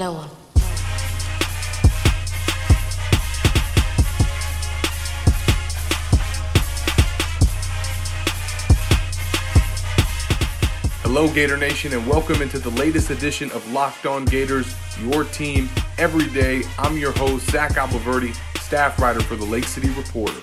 No one. Hello, Gator Nation, and welcome into the latest edition of Locked On Gators, your team every day. I'm your host, Zach Abolverdi, staff writer for the Lake City Reporter.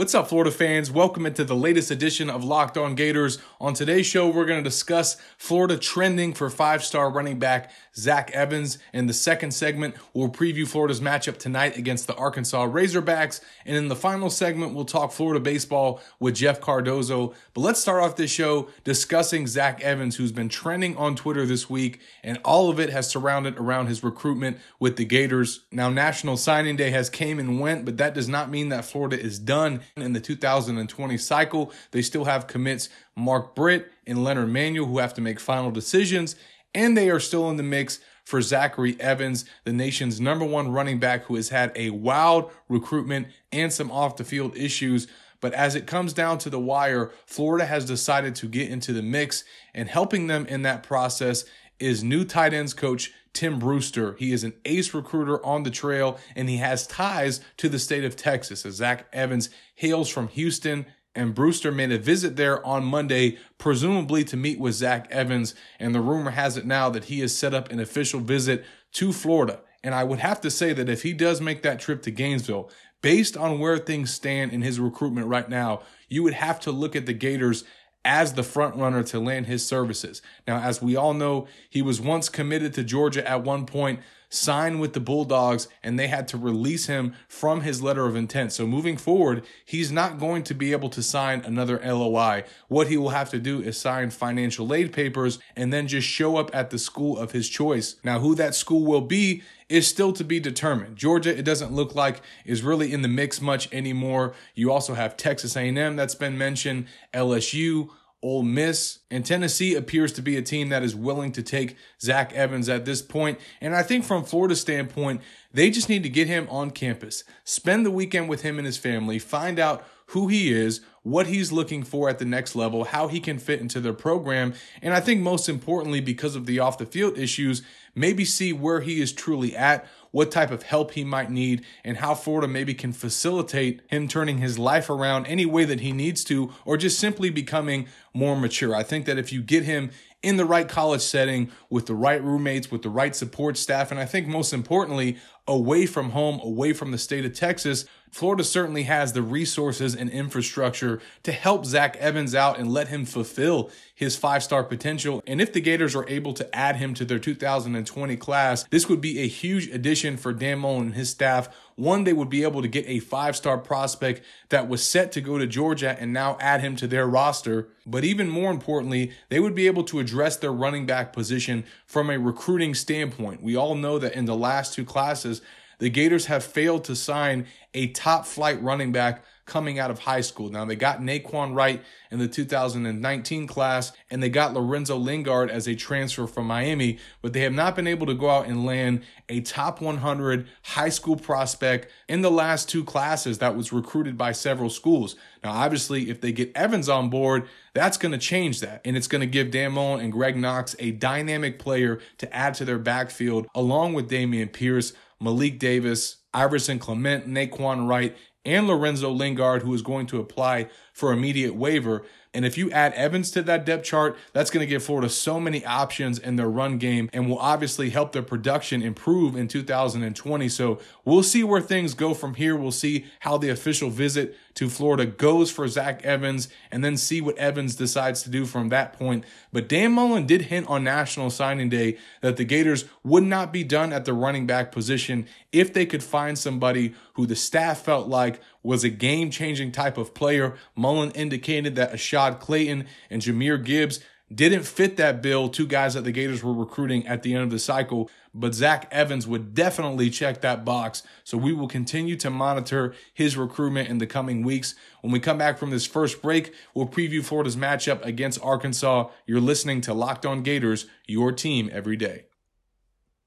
What's up, Florida fans? Welcome into the latest edition of Locked On Gators. On today's show, we're going to discuss Florida trending for five star running back Zach Evans. In the second segment, we'll preview Florida's matchup tonight against the Arkansas Razorbacks. And in the final segment, we'll talk Florida baseball with Jeff Cardozo. But let's start off this show discussing Zach Evans, who's been trending on Twitter this week, and all of it has surrounded around his recruitment with the Gators. Now, National Signing Day has came and went, but that does not mean that Florida is done in the 2020 cycle. They still have commits Mark Britt and Leonard Manuel who have to make final decisions, and they are still in the mix for Zachary Evans, the nation's number one running back who has had a wild recruitment and some off the field issues. But as it comes down to the wire, Florida has decided to get into the mix, and helping them in that process is new tight ends coach Tim Brewster. He is an ace recruiter on the trail and he has ties to the state of Texas as Zach Evans hails from Houston and Brewster made a visit there on Monday, presumably to meet with Zach Evans. And the rumor has it now that he has set up an official visit to Florida. And I would have to say that if he does make that trip to Gainesville, based on where things stand in his recruitment right now, you would have to look at the Gators as the front runner to land his services. Now, as we all know, he was once committed to Georgia at one point, signed with the Bulldogs, and they had to release him from his letter of intent. So moving forward, he's not going to be able to sign another LOI. What he will have to do is sign financial aid papers and then just show up at the school of his choice. Now, who that school will be is still to be determined. Georgia, it doesn't look like is really in the mix much anymore. You also have Texas A&M that's been mentioned, LSU, Ole Miss, and Tennessee appears to be a team that is willing to take Zach Evans at this point. And I think from Florida's standpoint, they just need to get him on campus, spend the weekend with him and his family, find out who he is, what he's looking for at the next level, how he can fit into their program, and I think most importantly, because of the off the field issues, maybe see where he is truly at, what type of help he might need, and how Florida maybe can facilitate him turning his life around any way that he needs to, or just simply becoming more mature. I think that if you get him in the right college setting with the right roommates, with the right support staff, and I think most importantly, away from home, away from the state of Texas, Florida certainly has the resources and infrastructure to help Zach Evans out and let him fulfill his five star potential. And if the Gators are able to add him to their 2020 class, this would be a huge addition for Dan Mullen and his staff. One, they would be able to get a five star prospect that was set to go to Georgia and now add him to their roster. But even more importantly, they would be able to address their running back position from a recruiting standpoint. We all know that in the last two classes, the Gators have failed to sign a top flight running back coming out of high school. Now they got Nay'Quan Wright in the 2019 class and they got Lorenzo Lingard as a transfer from Miami, but they have not been able to go out and land a top 100 high school prospect in the last two classes that was recruited by several schools. Now, obviously, if they get Evans on board, that's going to change that. And it's going to give Dan Mullen and Greg Knox a dynamic player to add to their backfield along with Dameon Pierce, Malik Davis, Iverson Clement, Nay'Quan Wright, and Lorenzo Lingard, who is going to apply for immediate waiver. And if you add Evans to that depth chart, that's going to give Florida so many options in their run game and will obviously help their production improve in 2020. So we'll see where things go from here. We'll see how the official visit to Florida goes for Zach Evans and then see what Evans decides to do from that point. But Dan Mullen did hint on National Signing Day that the Gators would not be done at the running back position if they could find somebody who the staff felt like was a game changing type of player. Mullen indicated that Ashaad Clayton and Jahmyr Gibbs didn't fit that bill, two guys that the Gators were recruiting at the end of the cycle, but Zach Evans would definitely check that box. So we will continue to monitor his recruitment in the coming weeks. When we come back from this first break, we'll preview Florida's matchup against Arkansas. You're listening to Locked On Gators, your team every day.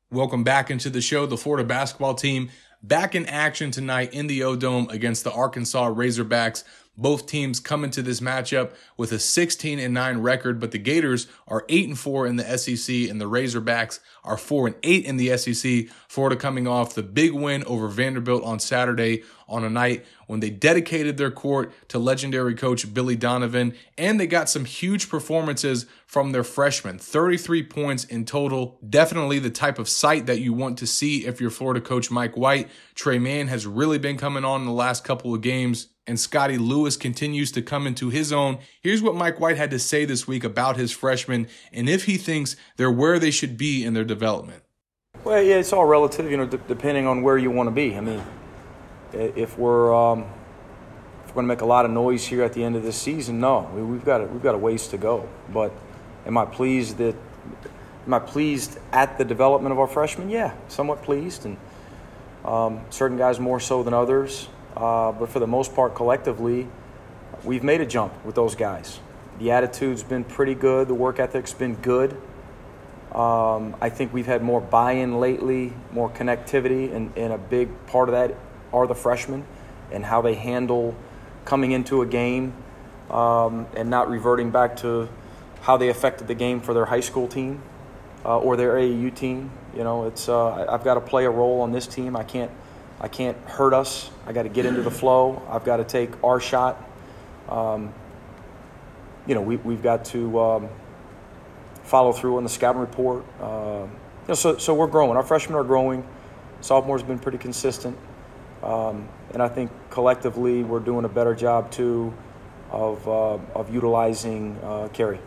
Welcome back into the show. The Florida basketball team back in action tonight in the O Dome against the Arkansas Razorbacks. Both teams come into this matchup with a 16 and 9 record, but the Gators are 8 and 4 in the SEC and the Razorbacks are 4 and 8 in the SEC. Florida coming off the big win over Vanderbilt on Saturday on a night when they dedicated their court to legendary coach Billy Donovan, and they got some huge performances from their freshmen 33 points in total. Definitely the type of sight that you want to see if you're Florida coach Mike White. Tre Mann has really been coming on in the last couple of games and Scottie Lewis continues to come into his own. Here's what Mike White had to say this week about his freshmen and if he thinks they're where they should be in their development. Well, yeah, it's all relative, you know, d- depending on where you want to be. I mean, if we're um, if we're going to make a lot of noise here at the end of this season, no, we, have got a, we've got a ways to go. But am I pleased that? Am I pleased at the development of our freshmen? Yeah, somewhat pleased, and um, certain guys more so than others. Uh, but for the most part, collectively, we've made a jump with those guys. The attitude's been pretty good. The work ethic's been good. Um, I think we've had more buy-in lately, more connectivity, and, and a big part of that are the freshmen and how they handle coming into a game um, and not reverting back to how they affected the game for their high school team uh, or their AAU team. You know, it's uh, I've got to play a role on this team. I can't I can't hurt us. I got to get into the flow. I've got to take our shot. Um, you know, we, we've got to um, follow through on the scouting report. Uh, you know, so, so we're growing. Our freshmen are growing. Sophomores been pretty consistent. Um, and I think collectively we're doing a better job too of, uh, of utilizing uh, Kerry.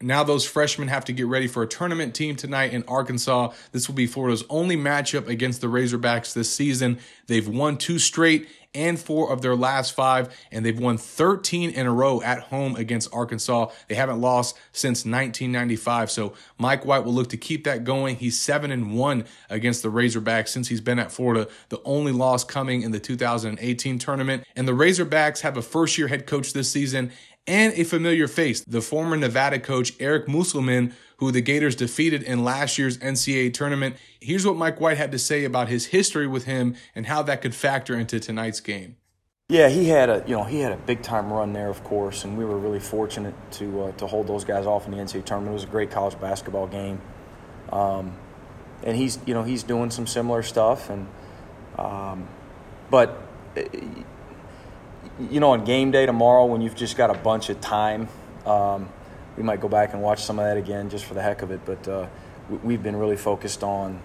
Now those freshmen have to get ready for a tournament team tonight in Arkansas. This will be Florida's only matchup against the Razorbacks this season. They've won two straight and four of their last five, and they've won 13 in a row at home against Arkansas. They haven't lost since 1995. So Mike White will look to keep that going. He's seven and one against the Razorbacks since he's been at Florida. The only loss coming in the 2018 tournament. And the Razorbacks have a first year head coach this season and a familiar face, the former Nevada coach Eric Musselman, who the Gators defeated in last year's NCAA tournament. Here's what Mike White had to say about his history with him and how that could factor into tonight's game. Yeah, he had a you know he had a big time run there, of course, and we were really fortunate to uh, to hold those guys off in the NCAA tournament. It was a great college basketball game, um, and he's you know he's doing some similar stuff, and um, but you know, on game day tomorrow, when you've just got a bunch of time, um, we might go back and watch some of that again just for the heck of it. But uh, we've been really focused on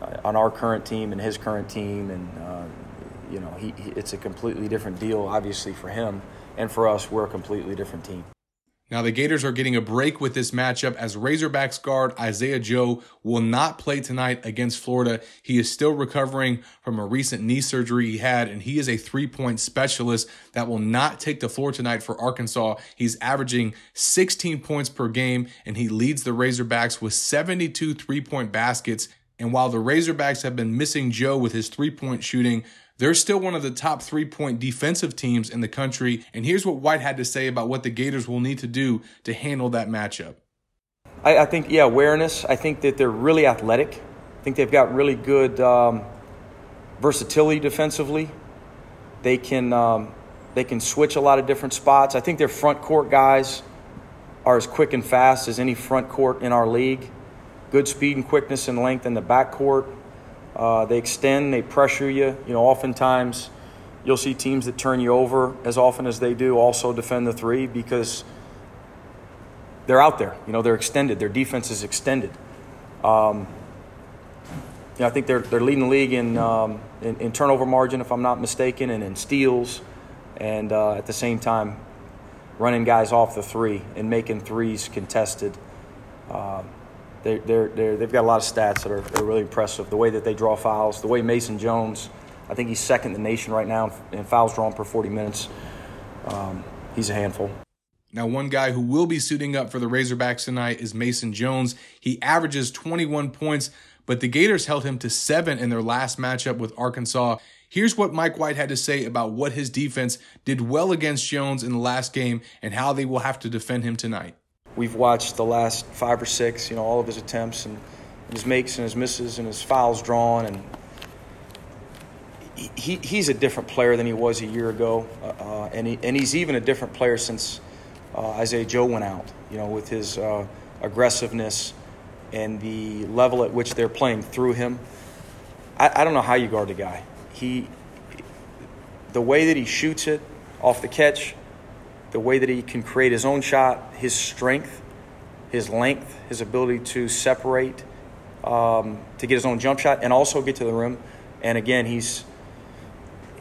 uh, on our current team and his current team, and uh, you know, he, he, it's a completely different deal, obviously for him, and for us, we're a completely different team. Now, the Gators are getting a break with this matchup as Razorbacks guard Isaiah Joe will not play tonight against Florida. He is still recovering from a recent knee surgery he had, and he is a three point specialist that will not take the floor tonight for Arkansas. He's averaging 16 points per game, and he leads the Razorbacks with 72 three point baskets. And while the Razorbacks have been missing Joe with his three point shooting, they're still one of the top three point defensive teams in the country. And here's what White had to say about what the Gators will need to do to handle that matchup. I, I think, yeah, awareness. I think that they're really athletic. I think they've got really good um, versatility defensively. They can um, they can switch a lot of different spots. I think their front court guys are as quick and fast as any front court in our league. Good speed and quickness and length in the back court. Uh, they extend, they pressure you. You know, oftentimes you'll see teams that turn you over as often as they do also defend the three because they're out there. You know, they're extended. Their defense is extended. Um, you know, I think they're, they're leading the league in, um, in, in, turnover margin, if I'm not mistaken, and in steals, and uh, at the same time, running guys off the three and making threes contested. Um, they're, they're, they're, they've got a lot of stats that are, are really impressive. The way that they draw fouls, the way Mason Jones, I think he's second in the nation right now in fouls drawn per 40 minutes. Um, he's a handful. Now, one guy who will be suiting up for the Razorbacks tonight is Mason Jones. He averages 21 points, but the Gators held him to seven in their last matchup with Arkansas. Here's what Mike White had to say about what his defense did well against Jones in the last game and how they will have to defend him tonight we've watched the last five or six, you know, all of his attempts and his makes and his misses and his fouls drawn, and he, he's a different player than he was a year ago, uh, uh, and he, and he's even a different player since uh, Isaiah Joe went out. You know, with his uh, aggressiveness and the level at which they're playing through him. I, I don't know how you guard the guy. He, the way that he shoots it off the catch, the way that he can create his own shot, his strength, his length, his ability to separate, um, to get his own jump shot, and also get to the rim. And again, he's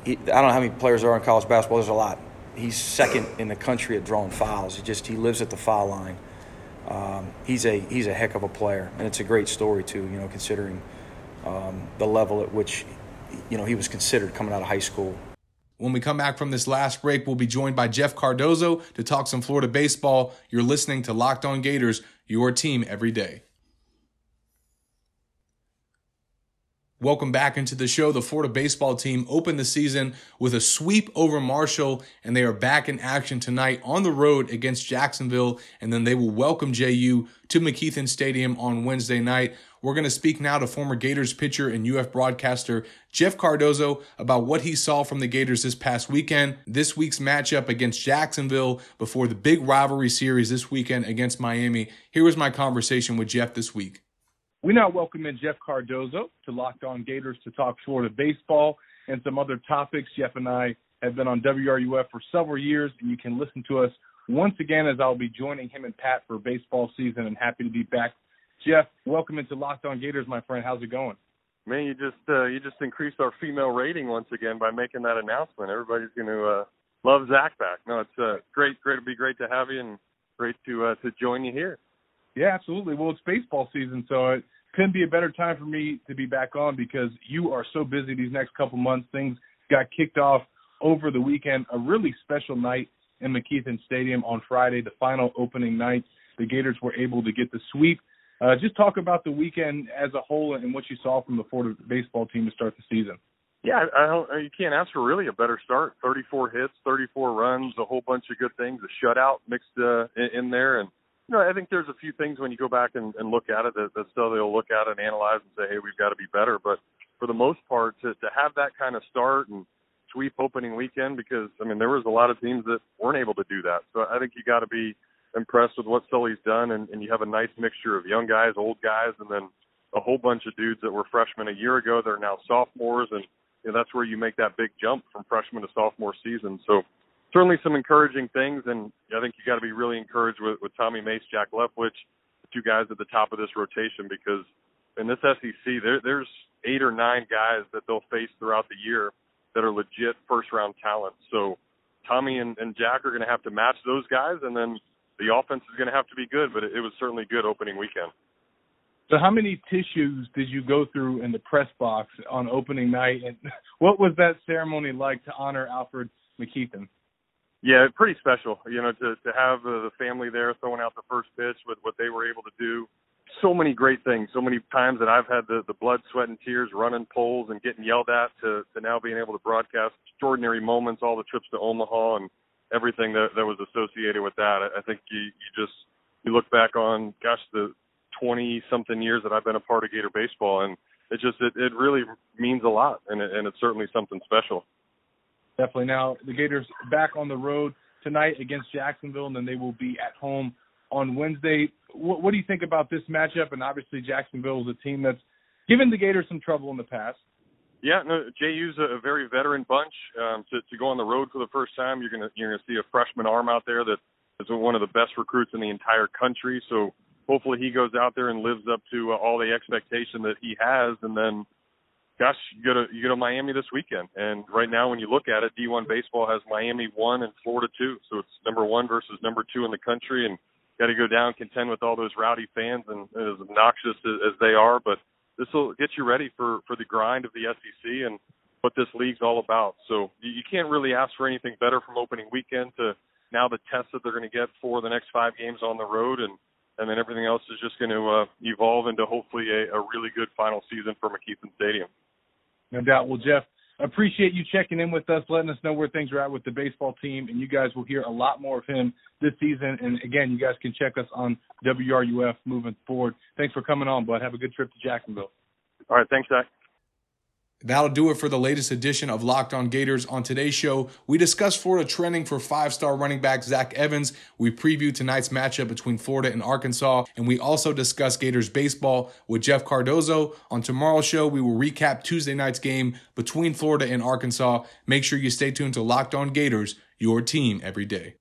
he, I don't know how many players there are in college basketball. There's a lot. He's second in the country at drawing fouls. He just he lives at the foul line. Um, he's a he's a heck of a player, and it's a great story too. You know, considering um, the level at which you know he was considered coming out of high school. When we come back from this last break, we'll be joined by Jeff Cardozo to talk some Florida baseball. You're listening to Locked On Gators, your team every day. Welcome back into the show. The Florida baseball team opened the season with a sweep over Marshall, and they are back in action tonight on the road against Jacksonville. And then they will welcome JU to McKethan Stadium on Wednesday night. We're going to speak now to former Gators pitcher and UF broadcaster Jeff Cardozo about what he saw from the Gators this past weekend, this week's matchup against Jacksonville before the big rivalry series this weekend against Miami. Here was my conversation with Jeff this week. We now welcome in Jeff Cardozo to Locked On Gators to talk Florida baseball and some other topics. Jeff and I have been on WRUF for several years, and you can listen to us once again as I'll be joining him and Pat for baseball season. And happy to be back. Jeff, welcome into Locked On Gators, my friend. How's it going? Man, you just uh, you just increased our female rating once again by making that announcement. Everybody's going to uh, love Zach back. No, it's uh, great, great to be great to have you, and great to uh, to join you here. Yeah, absolutely. Well, it's baseball season, so it couldn't be a better time for me to be back on because you are so busy these next couple months. Things got kicked off over the weekend. A really special night in McKethan Stadium on Friday, the final opening night. The Gators were able to get the sweep. Uh, just talk about the weekend as a whole and what you saw from the Florida baseball team to start the season. Yeah, I don't. You can't ask for really a better start. 34 hits, 34 runs, a whole bunch of good things. A shutout mixed uh, in, in there, and no, I think there's a few things when you go back and, and look at it that, that still they'll look at and analyze and say, hey, we've got to be better. But for the most part, to, to have that kind of start and sweep opening weekend, because I mean there was a lot of teams that weren't able to do that. So I think you got to be impressed with what Sully's done, and, and you have a nice mixture of young guys, old guys, and then a whole bunch of dudes that were freshmen a year ago. They're now sophomores, and you know, that's where you make that big jump from freshman to sophomore season. So certainly some encouraging things, and I think you got to be really encouraged with, with Tommy Mace, Jack Leftwich, the two guys at the top of this rotation, because in this SEC, there, there's eight or nine guys that they'll face throughout the year that are legit first round talent. So Tommy and, and Jack are going to have to match those guys, and then the offense is going to have to be good. But it, it was certainly good opening weekend. So, how many tissues did you go through in the press box on opening night, and what was that ceremony like to honor Alfred McKethan? Yeah, pretty special. You know, to to have the, the family there throwing out the first pitch with what they were able to do. So many great things. So many times that I've had the the blood, sweat, and tears running poles and getting yelled at to to now being able to broadcast extraordinary moments, all the trips to Omaha and everything that that was associated with that. I, I think you you just you look back on gosh the 20 something years that I've been a part of Gator baseball and it just it, it really means a lot and it, and it's certainly something special. Definitely. Now the Gators back on the road tonight against Jacksonville, and then they will be at home on Wednesday. What, what do you think about this matchup? And obviously, Jacksonville is a team that's given the Gators some trouble in the past. Yeah, no, JU's a, very veteran bunch. Um, to, to go on the road for the first time, you're gonna you're gonna see a freshman arm out there that is one of the best recruits in the entire country. So hopefully he goes out there and lives up to uh, all the expectation that he has, and then gosh, you go to you go to Miami this weekend, and right now when you look at it, D1 baseball has Miami one and Florida two, so it's number one versus number two in the country, and got to go down contend with all those rowdy fans and as obnoxious as, as they are, but this will get you ready for for the grind of the SEC and what this league's all about. So you, can't really ask for anything better from opening weekend to now the test that they're going to get for the next five games on the road and and then everything else is just going to uh, evolve into hopefully a, a really good final season for McKethan Stadium. No doubt. Well, Jeff, appreciate you checking in with us, letting us know where things are at with the baseball team, and you guys will hear a lot more of him this season. And again, you guys can check us on WRUF moving forward. Thanks for coming on, bud. Have a good trip to Jacksonville. All right. Thanks, Zach. That'll do it for the latest edition of Locked On Gators. On today's show, we discuss Florida trending for five star running back Zach Evans. We preview tonight's matchup between Florida and Arkansas, and we also discuss Gators baseball with Jeff Cardozo. On tomorrow's show, we will recap Tuesday night's game between Florida and Arkansas. Make sure you stay tuned to Locked On Gators, your team every day.